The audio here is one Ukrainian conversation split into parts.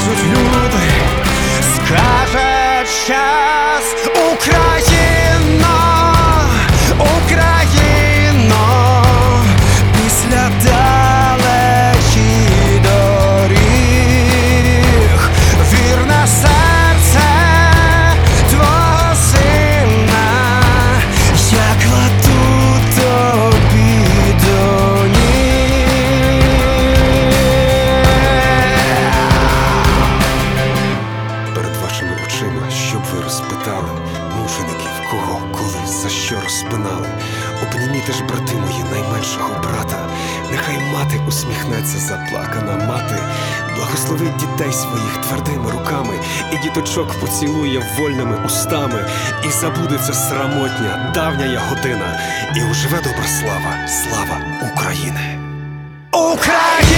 скажуть люди, скаже час. благослови дітей своїх твердими руками, і діточок поцілує вольними устами, і забудеться срамотня, давня година, і уживе добра слава, слава України. Україна!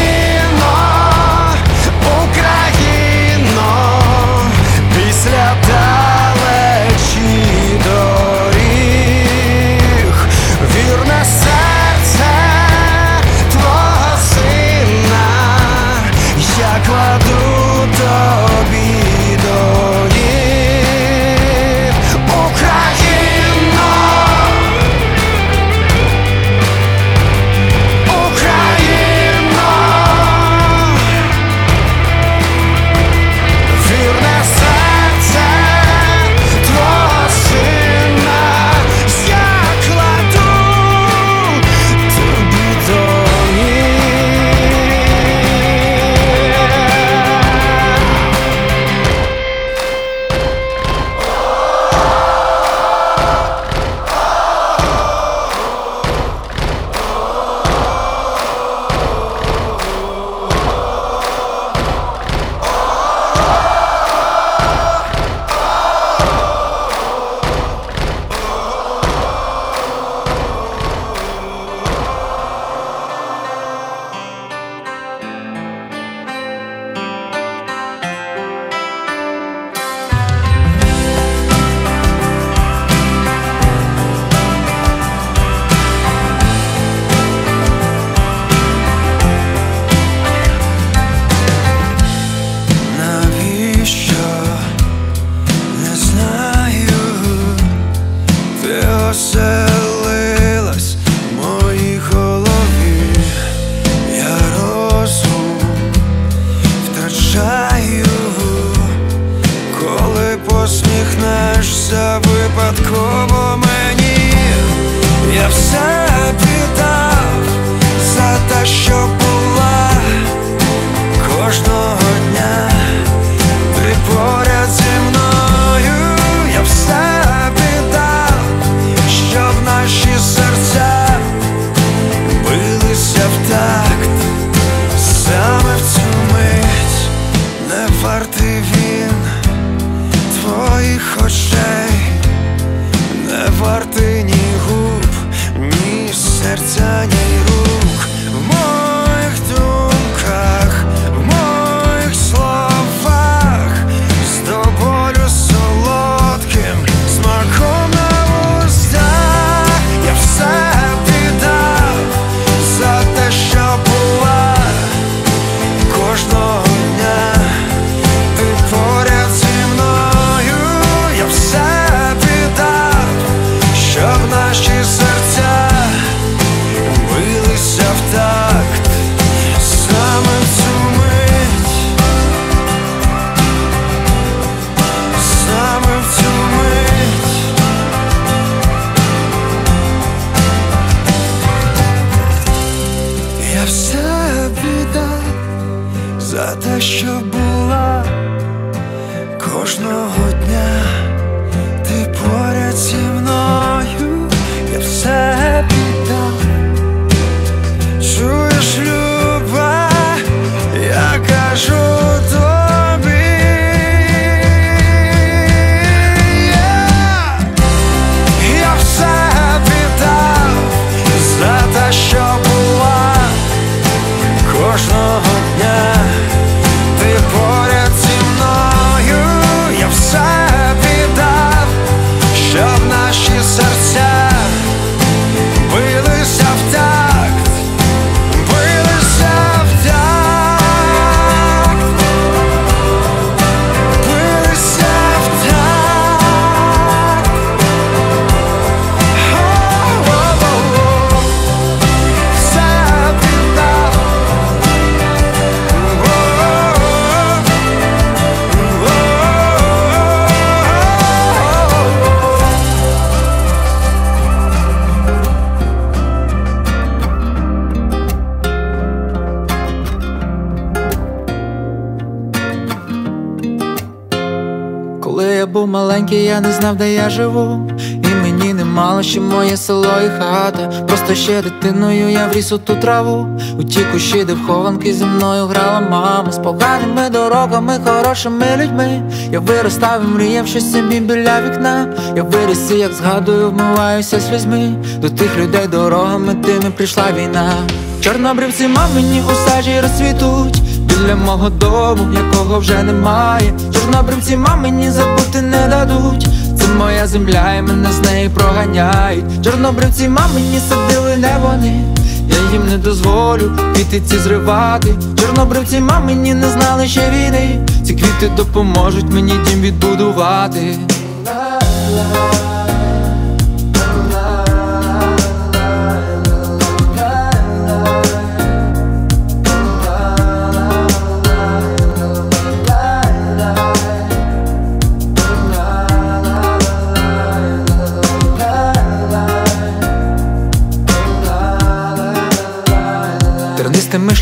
Не знав, де я живу. І мені не мало ще моє село і хата. Просто ще дитиною я вріс у ту траву. У ті кущі, де в зі мною грала мама. З поганими дорогами, хорошими людьми. Я виростав і мріяв щось собі біля вікна. Я виріс і як згадую, вмиваюся слізьми. До тих людей дорогами тими прийшла війна. Чорнобривці мамині у сажі розцвітуть Біля мого дому, якого вже немає. Чорнобривці мамині забути не дадуть. Це моя земля, і мене з неї проганяють. Чорнобривці мамині садили не вони. Я їм не дозволю квіти ці зривати. Чорнобривці мамині не знали ще війни. Ці квіти допоможуть мені дім відбудувати.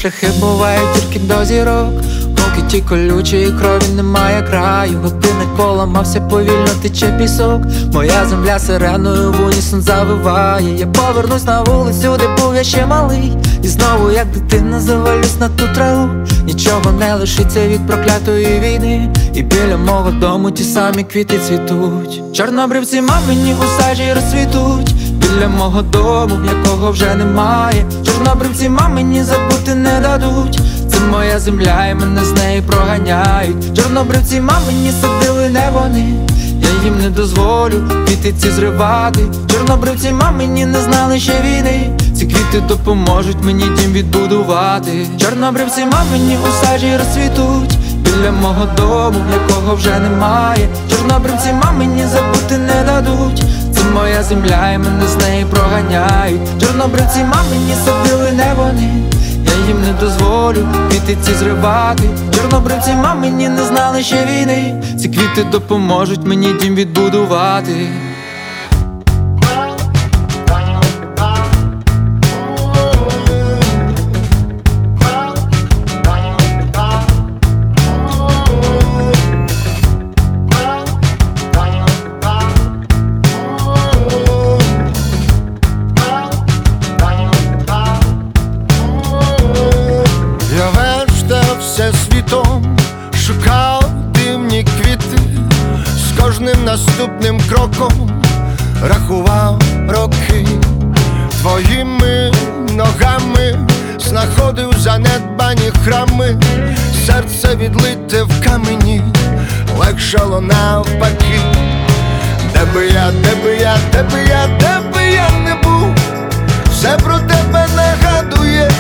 Шляхи бувають тільки до зірок. Поки ті колючі крові немає краю. Годинник поламався, повільно тече пісок. Моя земля сиреною в унісон завиває. Я повернусь на вулицю, де був я ще малий. І знову, як дитина, завалюсь на ту траву. Нічого не лишиться від проклятої війни. І біля мого дому ті самі квіти цвітуть. Чорнобривці мамині у сажі розцвітуть. Біля мого дому, якого вже немає. Чорнобривці мамині забути не дадуть. Це моя земля, і мене з неї проганяють. Чорнобривці мамині садили не вони. Я їм не дозволю квіти ці зривати. Чорнобривці мамині не знали ще війни. Ці квіти допоможуть мені дім відбудувати. Чорнобривці мамині у сажі розцвітуть. Біля мого дому, якого вже немає. Чорнобривці мамині забути не дадуть. Моя земля, і мене з неї проганяють. Чорнобривці мамині садили не вони. Я їм не дозволю квіти ці зривати. Чорнобривці мамині не знали ще війни. Ці квіти допоможуть мені дім відбудувати. Занедбані серце відлите в камені, легшало навпаки. Де би я, де би я, де би я, де би я не був, все про тебе нагадує,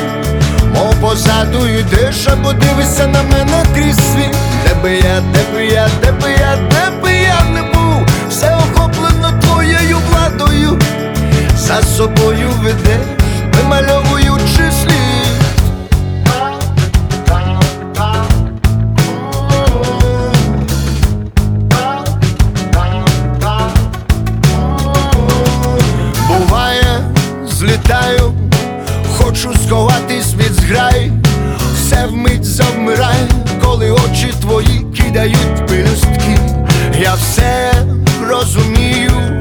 мов позаду йдеш, а подивися на мене крізь світ. Де би я, де би я, де би я, де би я не був, все охоплено твоєю владою, за собою ведеш, вимальовуючи слід. Злітаю, хочу сховатись від зграй, все вмить завмирає, коли очі твої кидають пелюстки. Я все розумію,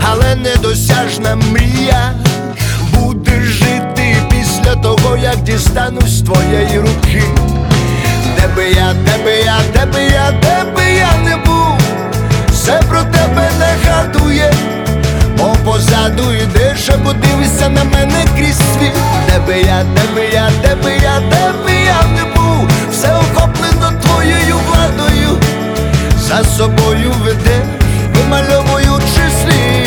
але недосяжна мрія буде жити після того, як дістанусь твоєї руки. Де би я, де би я, де би я, де би я не був, все про тебе нагадує, бо позаду йдеш, а подивися на мене крізь світ. Де би я, де би я, де би я, де би я не був, все охоплено твоєю владою, за собою ведеш, вимальовуючи слід.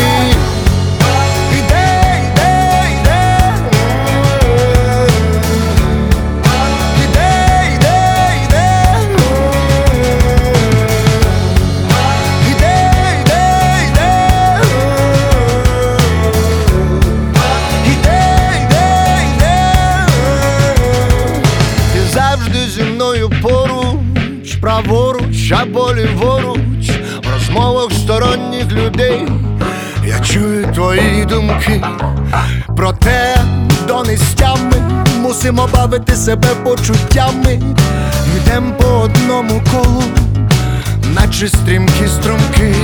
Праворуч або ліворуч, в розмовах сторонніх людей. Я чую твої думки, проте до нестями мусимо бавити себе почуттями. Йдем по одному колу, наче стрімкі струмки.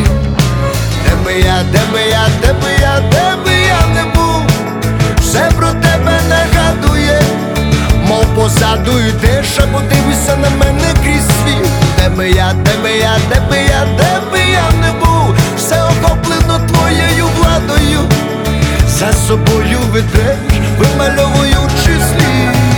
Де би я, де би я, де би я, де би я не був, все про тебе нагадує, мов позаду йдеш, а подивися на мене крізь. Де би я, де би я, де би я, де би я не був, все охоплено твоєю владою, за собою ведеш, вимальовуючи слід.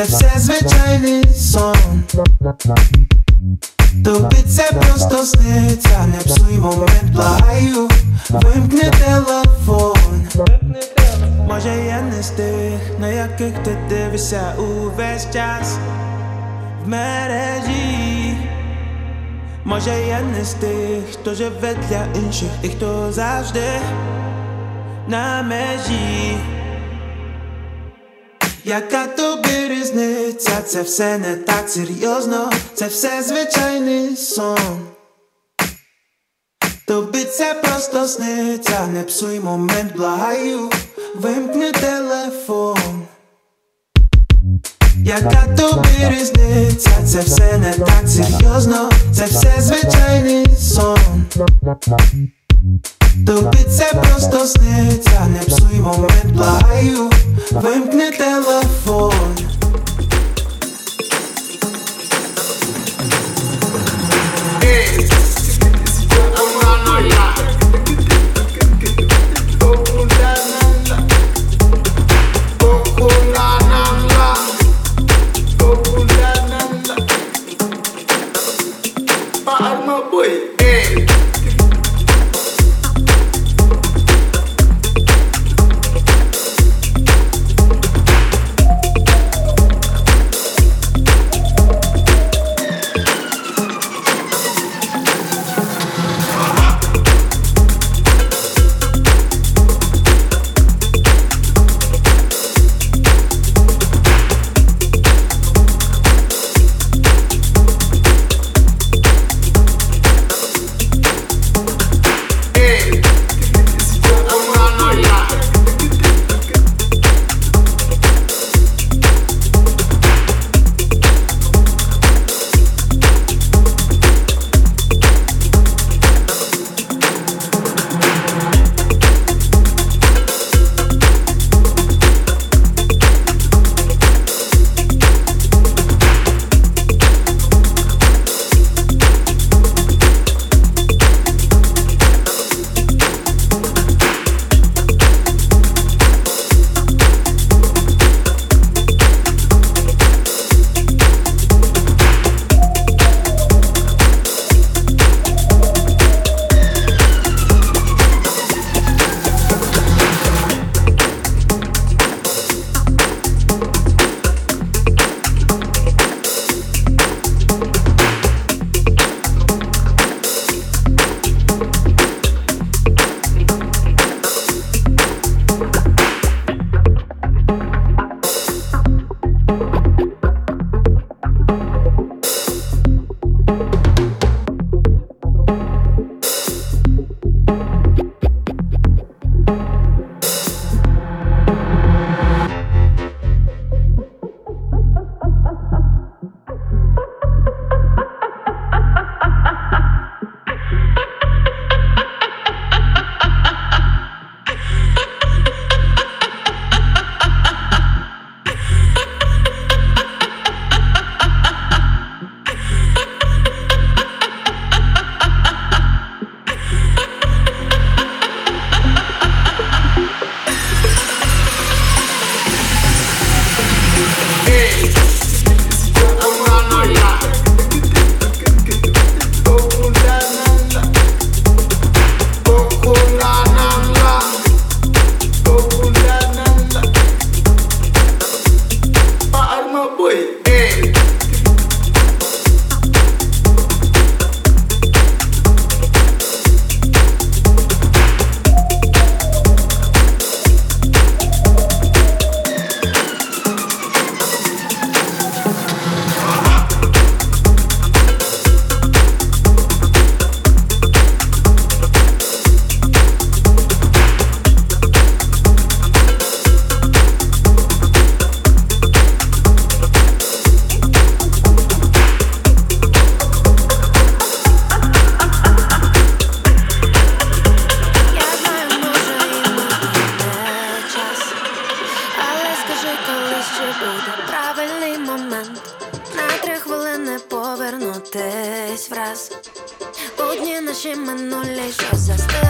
це все звичайний сон. Тобі це просто сниться, не псуй момент, благаю, вимкни телефон. Може, я не з тих, на яких ти дивишся увесь час в мережі. Може, я не з тих, хто живе для інших, і хто завжди на межі. Яка тобі різниця, це все не так серйозно, це все звичайний сон. Тобі це просто сниться, не псуй момент, благаю, вимкни телефон. Яка тобі різниця, це все не так серйозно, це все звичайний сон. Тобі це просто сниться, не псуй момент, благаю, вимкни телефон. Hey, și mânuleșoasă Stă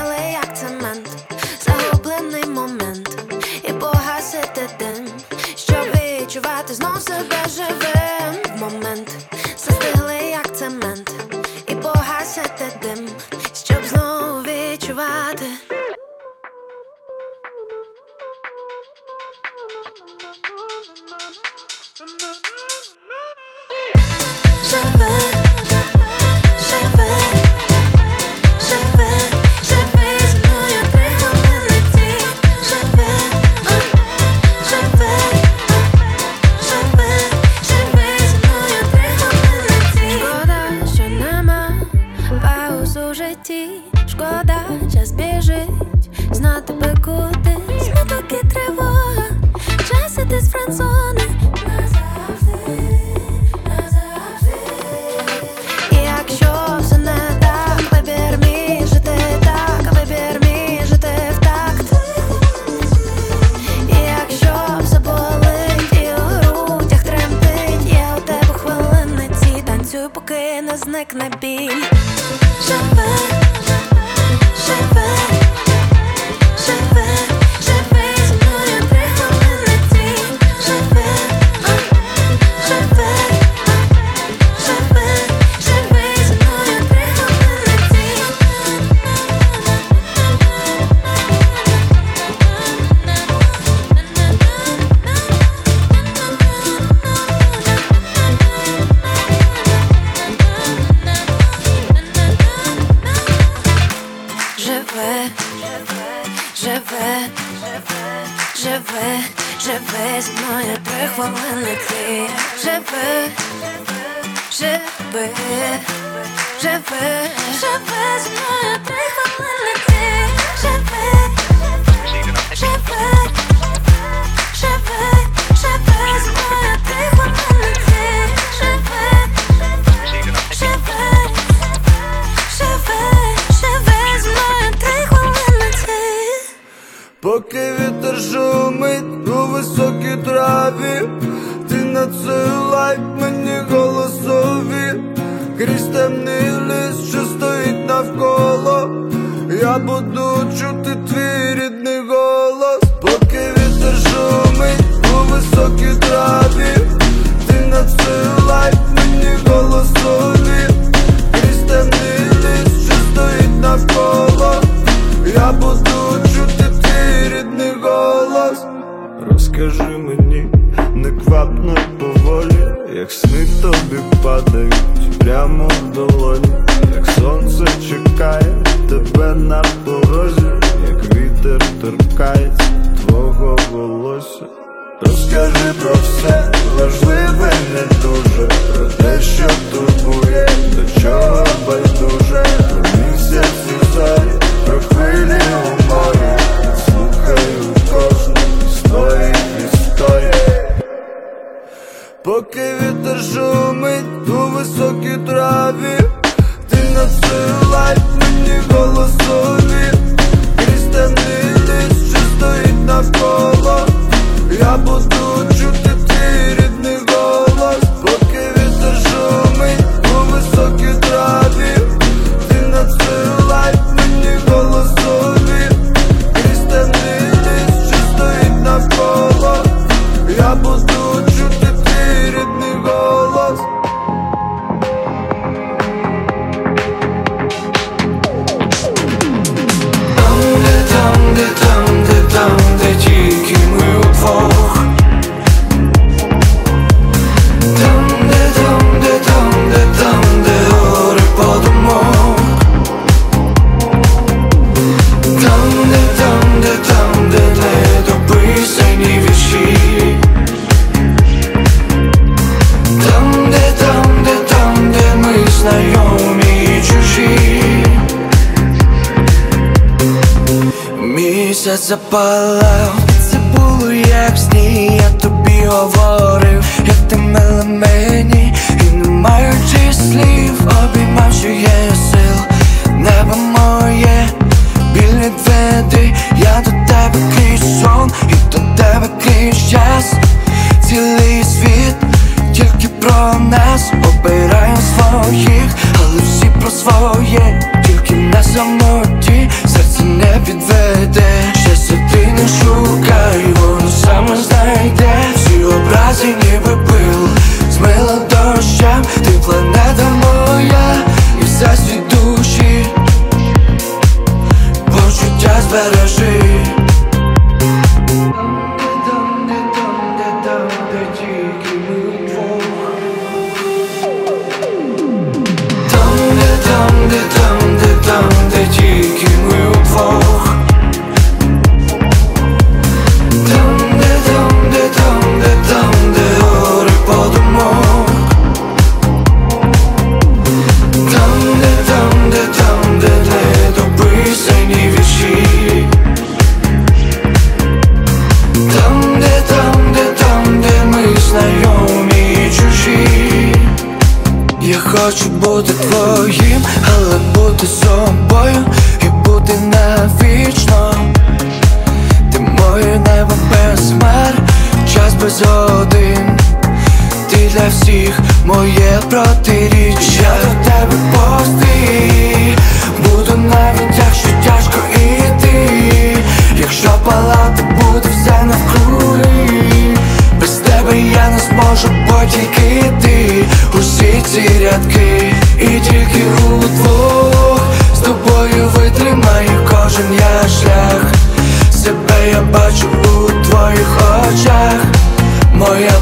запалав, це було як в сні, я тобі говорив, як ти мила мені, і не маючи слів, обіймав, що є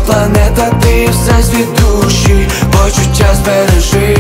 планета, ти все світ почуття збережи.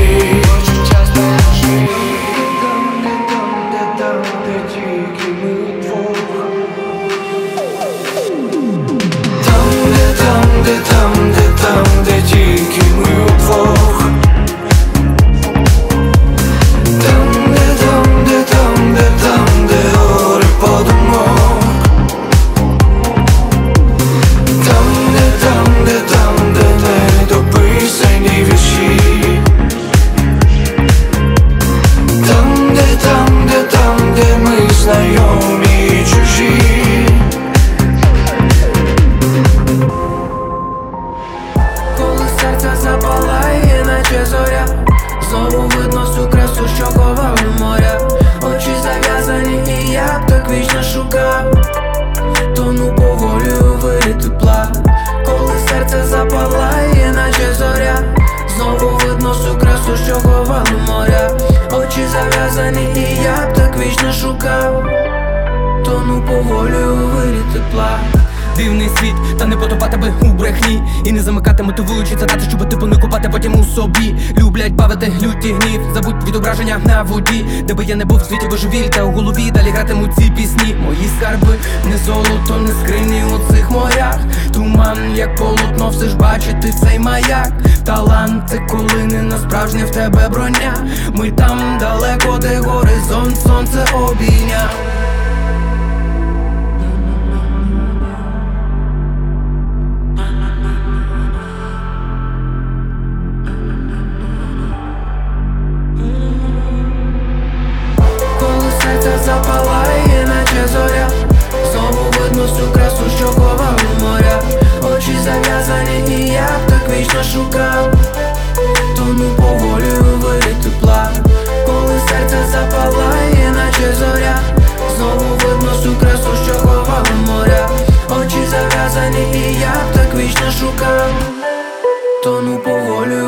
Очі зав'язані, і я б так вічно шукав. Тону поволі у вирі Дивний світ, та не потопати би у брехні І не замикати, мотивуючи цитати, щоб типу не купати потім у собі Люблять бавити люті гнів, забудь відображення на воді, де би я не був в світі божевіль, та у голові далі гратимуть ці пісні. Мої скарби не золото, не скрині у цих морях. Туман, як полотно, все ж бачити цей маяк. Талант це коли не насправжнє в тебе броня. Ми там далеко, де горизонт, сонце обійняв. Тону поволі у вирі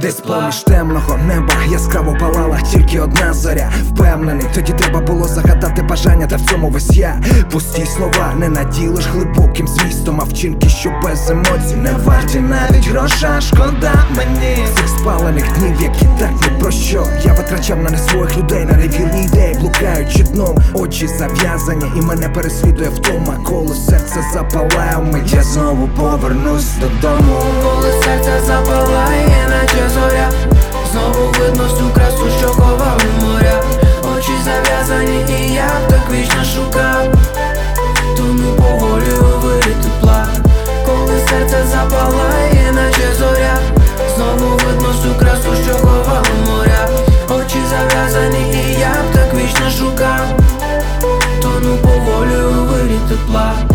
Десь поміж темного неба яскраво палала тільки одна зоря. Впевнений, тоді треба було загадати бажання, та в цьому весь я Пусті слова не наділиш глибоким змістом, а вчинки, що без емоцій не варті навіть гроша, шкода мені цих спалених днів, які так не про що. Я витрачав на не своїх людей, на невірні ідеї, блукаючи дном, очі зав'язані, і мене переслідує втома, коли серце запалає вмить, я знову повернусь додому. Коли серце запалає, наче зоря. Знову видно всю красу, що ховав моря. Очі зав'язані, і я так вічно шукав. Тону поволі вирі тепла. Коли серце запалає, наче зоря. Знову видно всю красу, що ховав моря. Очі зав'язані, і я так вічно шукав. Тону поволі вирі тепла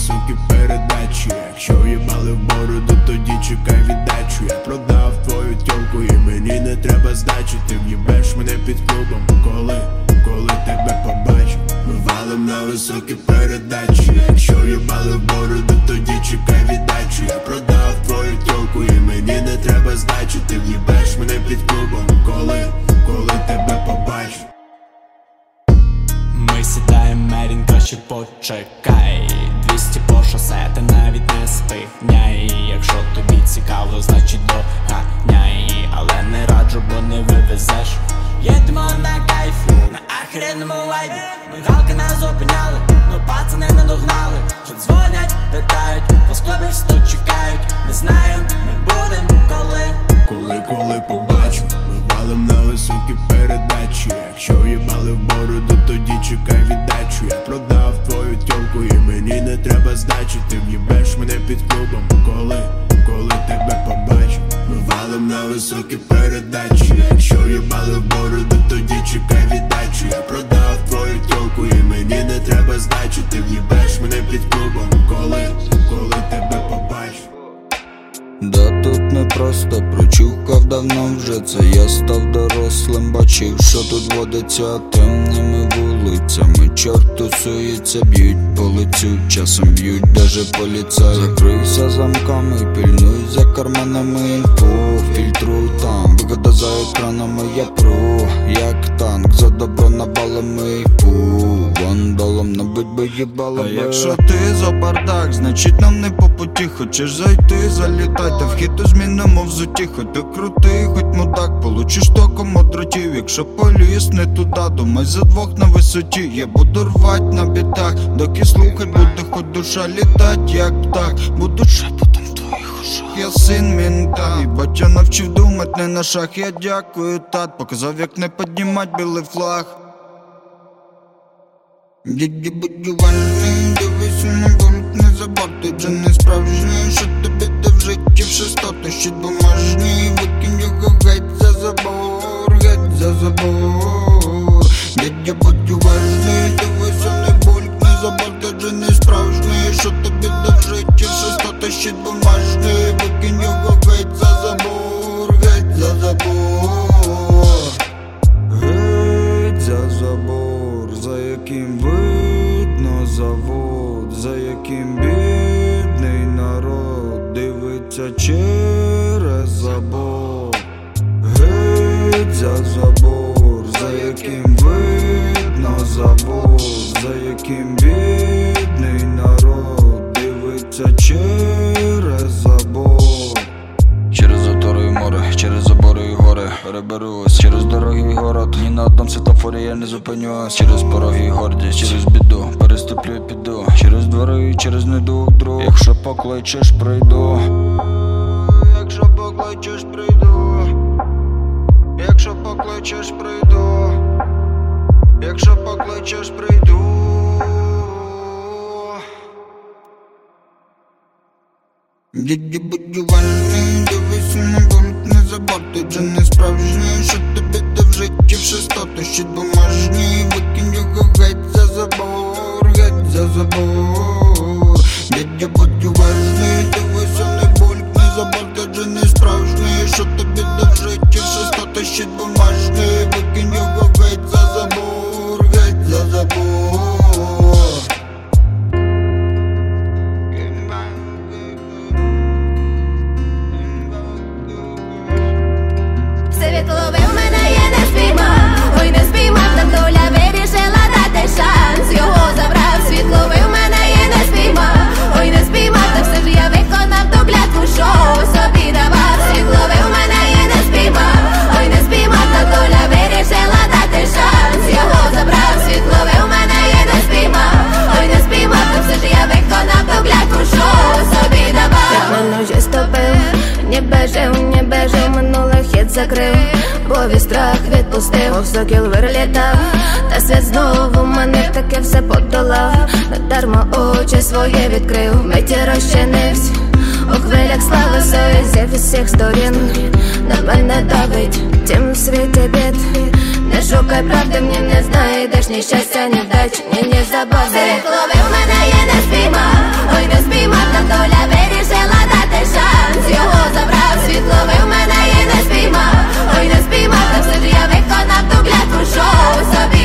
високі передачі. Якщо їбали в бороду, тоді чекай віддачу. Я продав твою тьолку і мені не треба здачі. Ти в'їбеш мене під клубом. Коли, коли тебе побачу, ми валим на високі передачі. Якщо їбали в бороду, тоді чекай віддачу. Я продав твою тьолку і мені не треба здачі. Ти в'їбеш мене під клубом. Коли, коли тебе побачу. Ми сідаємо мерін, краще почекай 200 по шосе, ти навіть не спиняй Якщо тобі цікаво, значить доганяй. Але не раджу, бо не вивезеш. Їдемо на кайфі, на ахренному вайбі Мигалки нас зупиняли, ну пацани не догнали. Вже дзвонять, питають, вас клубі сто чекають. Не знаю, ми будем коли. Коли, коли побачу, ми на високі передачі. Якщо їбали в бороду, тоді чекай віддачу. Я продав твою тьолку і мені не треба здачі. Ти в'їбеш мене під клубом. Коли, коли тебе побачу, ми валим на високі передачі Якщо їбали в бороду, тоді чекай віддачу Я продав твою тілку і мені не треба здачу Ти в'їбеш мене під клубом, коли, коли тебе побачу Да тут не просто прочухав давно вже це я став дорослим, бачив, що тут водиться темними вулицями. Чорт тусується, б'ють по лицю, часом б'ють даже поліцаї Закрився замками, пильнуй за карманами інфу. Фільтруй там, вигода за екранами, я пру, як танк, за добро набалами фу Вандалом набить би їбало А якщо ти за бардак, значить нам не по путі. Хочеш зайти, залітай, та вхід у змінному взуті. Хоч ти крутий, хоч мудак, получиш током от дротів Якщо поліз не туди, думай за двох на висоті Я буду рвать на бітах, доки слухать буде хоч душа літать, як птах. Буду шепотом в твоїх ушах. Я син мінта, і батя навчив думать не на шах. Я дякую, тат, показав як не піднімать білий флаг. Діді будівельний, дивись на болт, не заборти Вже не справжній, що тобі де в житті все стати Щит бумажний, покличеш, прийду Бежив, минуле хід закрив, бо страх відпустив, мов сокіл вилітав, та світ знову мене таке все подолав, дарма очі свої відкрив, миті розчинився, у хвилях слави совізів із всіх сторін, на мене давить, тім у світі бід, не шукай правди, мені не знайдеш, ні щастя, ні вдач, ні, ні забави. В мене є не спіймав, ой не спіймав, та доля вирішила дати шанс. Його забрав, світло в мене є не спіймав, ой не спіймав, та все ж я виконав ту клятву, шоу собі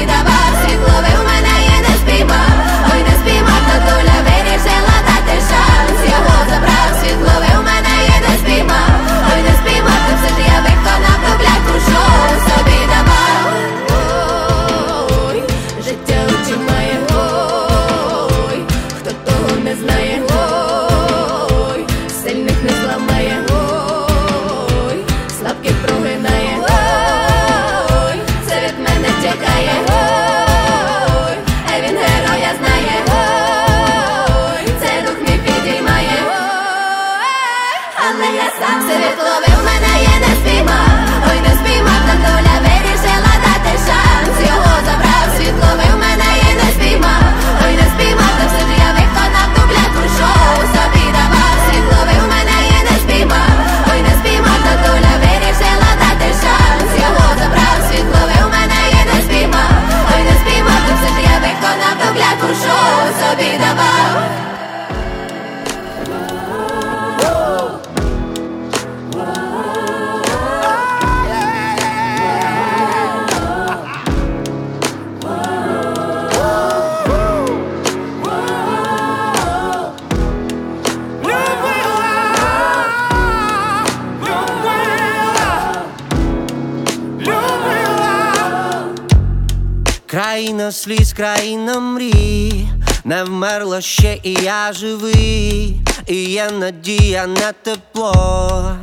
країна мрій, не вмерла ще, і я живий, і є надія на тепло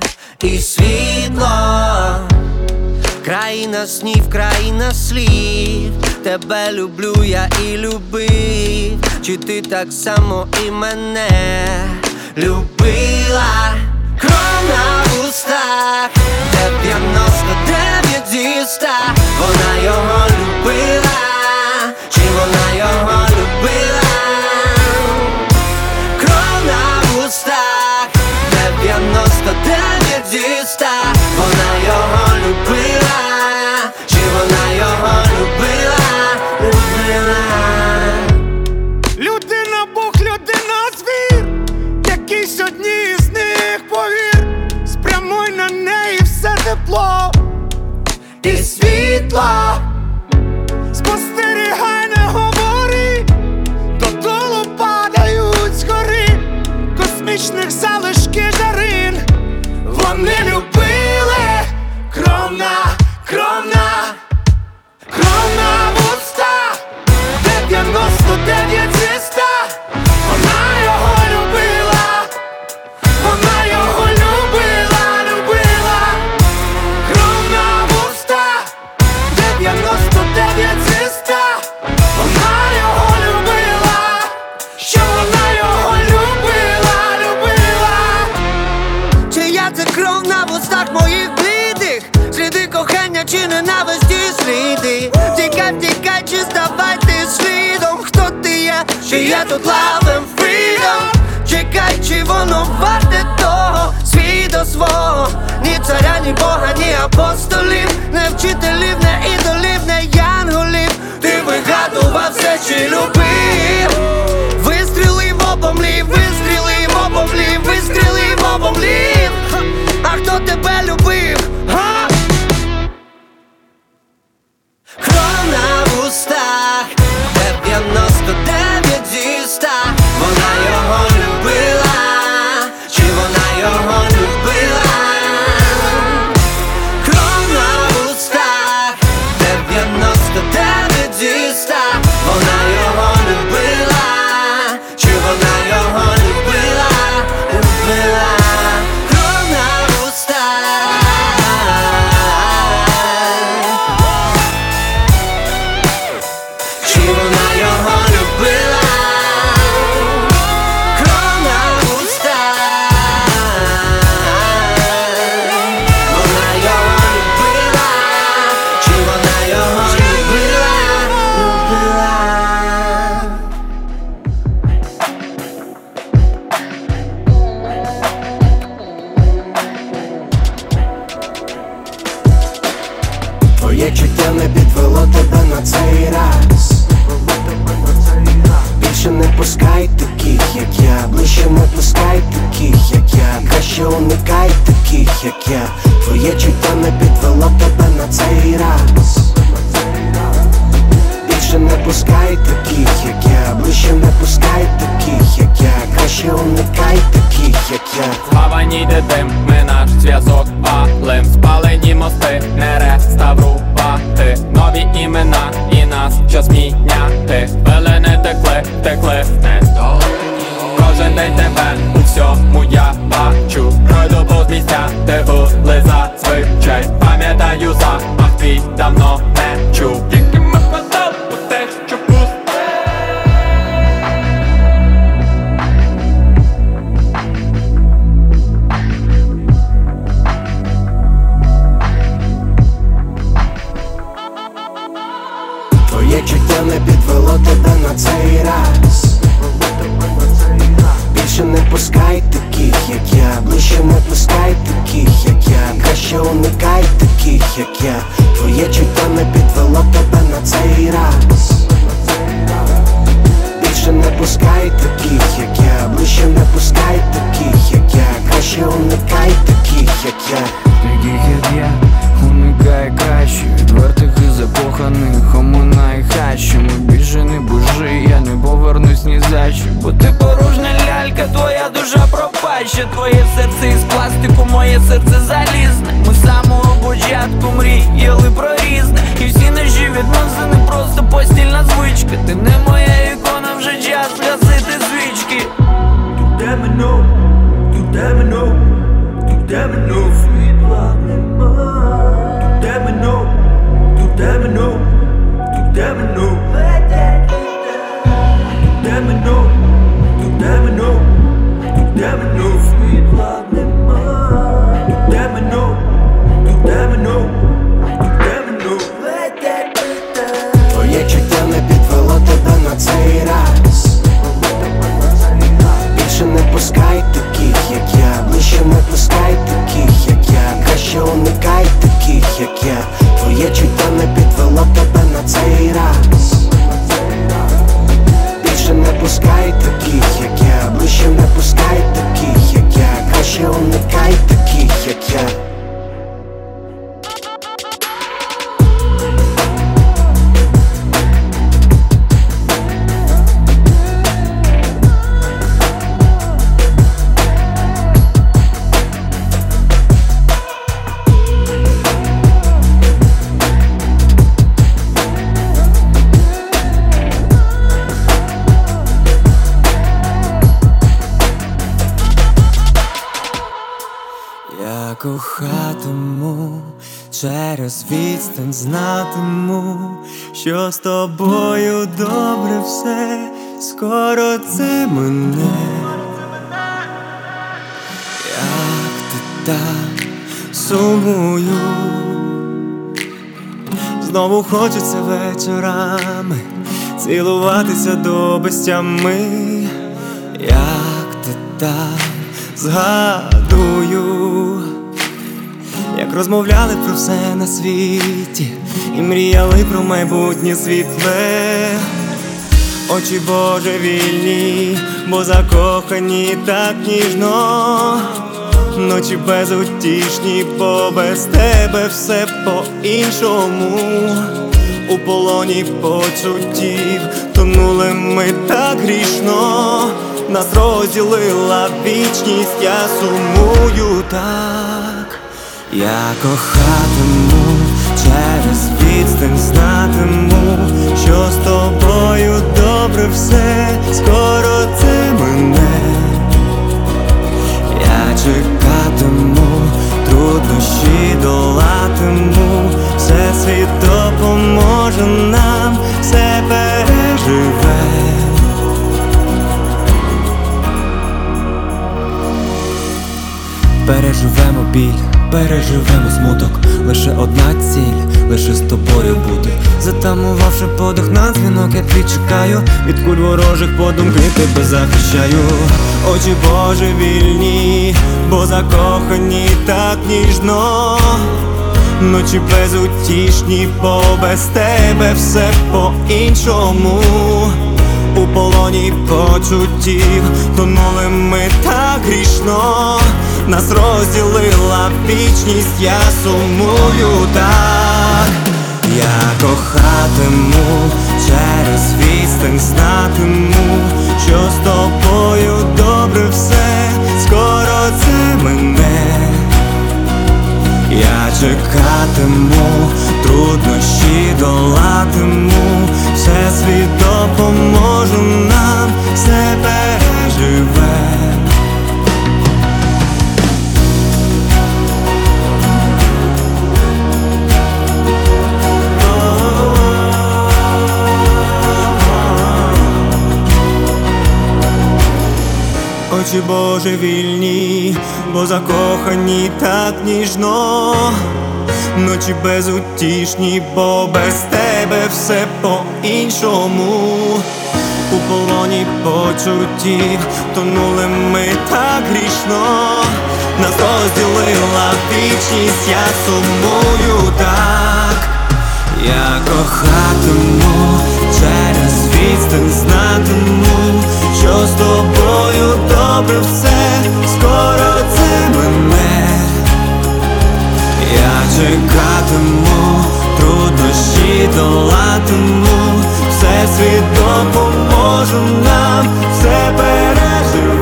і світло, країна снів, країна слів. Тебе люблю, я і любив, чи ти так само і мене любила, кров на устах, дев'яносто дев'ять вона його. чи я тут лавим фрідом, freedom? Чекай, чи воно варте того, свій до свого, ні царя, ні бога, ні апостолів, не вчителів, не ідолів, не янголів, ти вигадував все, чи любив? Ще твоє серце із пластику, моє серце залізне. Ми з самого початку мріяли про різне. І всі нежі відносини, просто постільна звичка. Ти не моя ікона, вже час гасити звички. Туде damn know, you що з тобою добре все, скоро це мене. Як ти так сумую, знову хочеться вечорами цілуватися до безтями, як ти так згадую, як розмовляли про все на світі, і мріяли про майбутнє світле. Очі божевільні, бо закохані так ніжно, ночі безутішні, бо без тебе все по-іншому. У полоні почуттів тонули ми так грішно, нас розділила вічність, я сумую так, я кохатиму відстань знатиму, що з тобою добре все, скоро це мене. Я чекатиму, труднощі долатиму, все світ допоможе нам, все переживе. Переживемо біль, переживемо смуток, лише одна ціль, лише з тобою бути. Затамувавши подих на дзвінок, я твій чекаю, від куль ворожих подумки тебе захищаю. Очі божевільні, бо закохані так ніжно. Ночі безутішні, бо без тебе все по-іншому. У полоні почуттів тонули ми так грішно, нас розділила вічність, я сумую так, я кохатиму, через відстань знатиму, що з тобою добре все, скоро це мене. Я чекатиму, труднощі долатиму, все світ допоможе нам, все переживе. Очі божевільні, бо закохані так ніжно, ночі безутішні, бо без тебе все по-іншому. У полоні почуттів тонули ми так грішно, нас розділила вічність, я сумую так, я кохатиму, через відстань знатиму, що з тобою добре все, скоро це мене. Я чекатиму, труднощі долатиму, все світ допоможе нам, все переживе.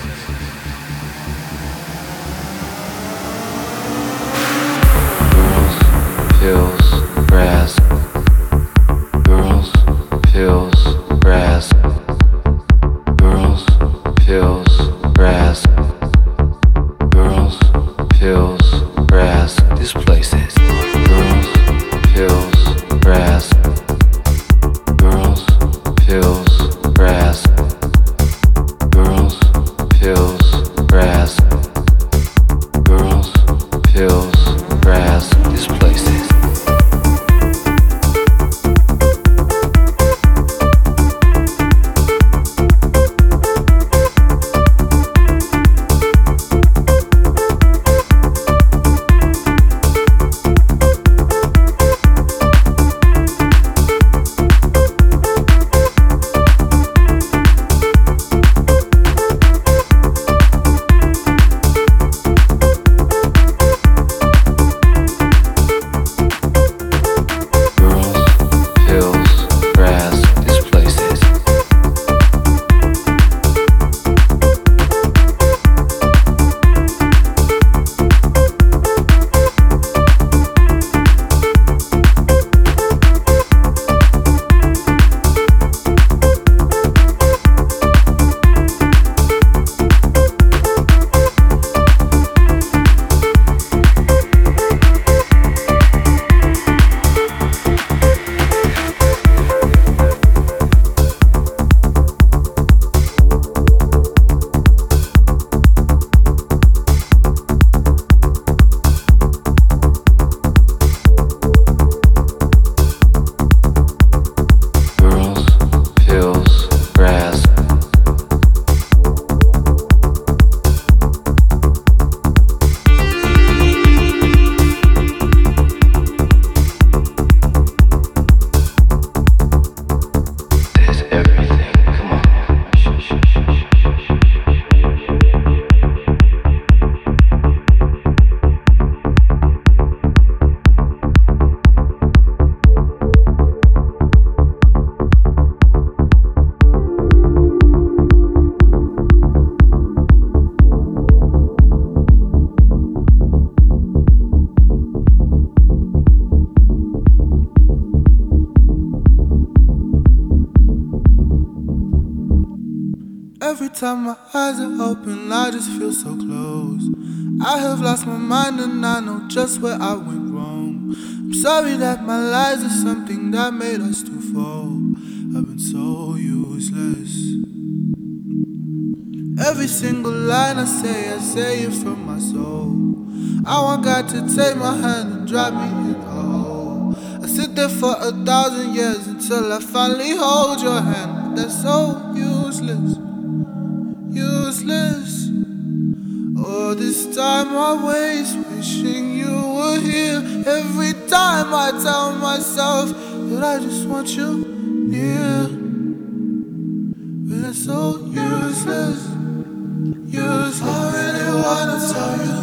Grass. Just where I went wrong. I'm sorry that my lies are something that made us two fall. I've been so useless. Every single line I say, I say it from my soul. I want God to take my hand and drop me in the hole. I sit there for a thousand years until I finally hold your hand. That's so useless useless. All this time I waste Every time I tell myself that I just want you near. But that's so useless. Useless. I really wanna tell you.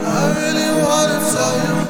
I really wanna tell you.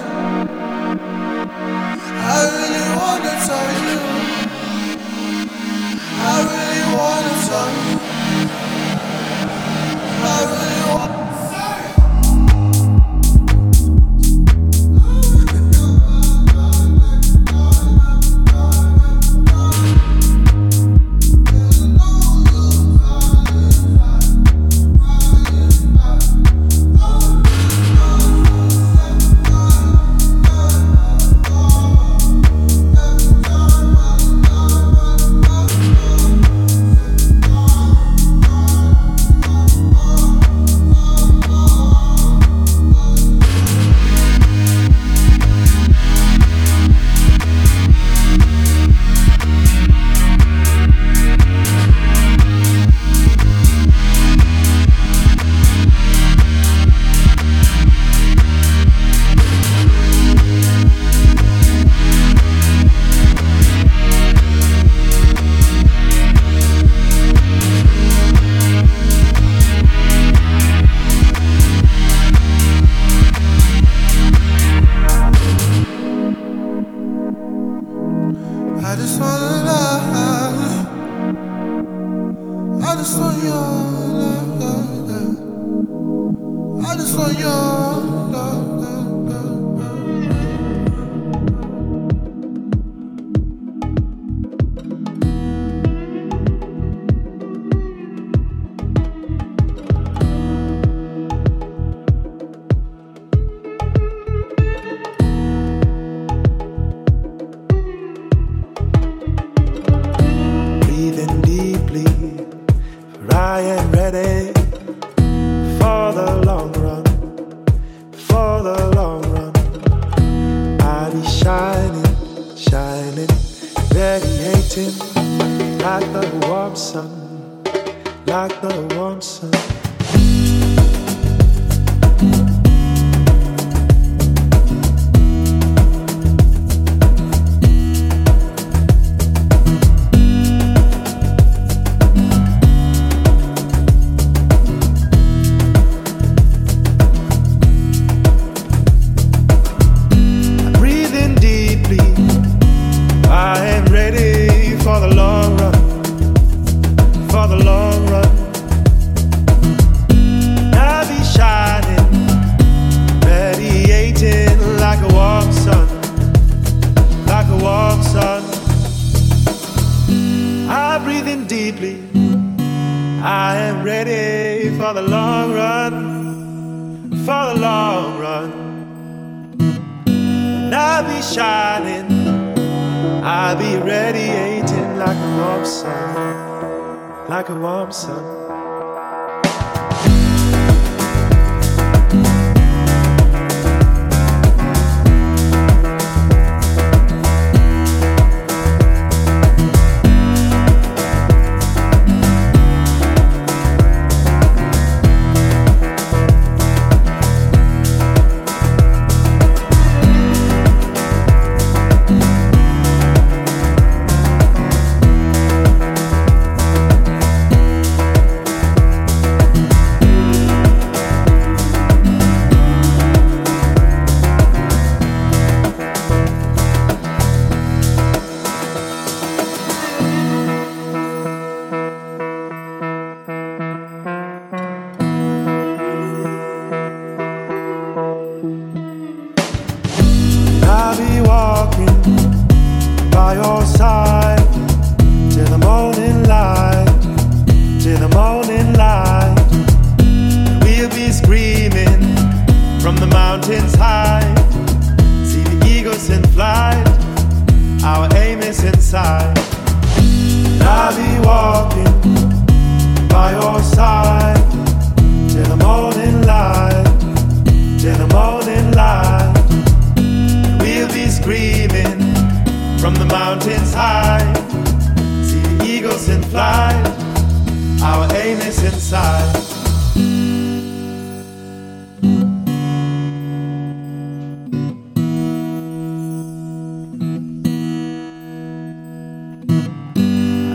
Our aim is inside.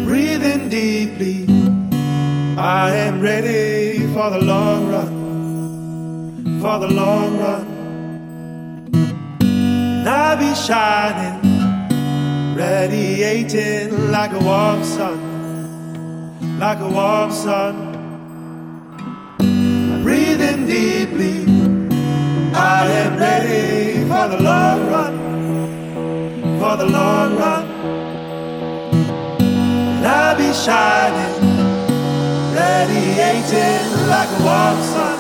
Breathing deeply, I am ready for the long run. For the long run, and I'll be shining radiating like a warm sun like a warm sun. Breathing deeply, I am ready for the long run, for the long run. And I'll be shining, radiating like a warm sun.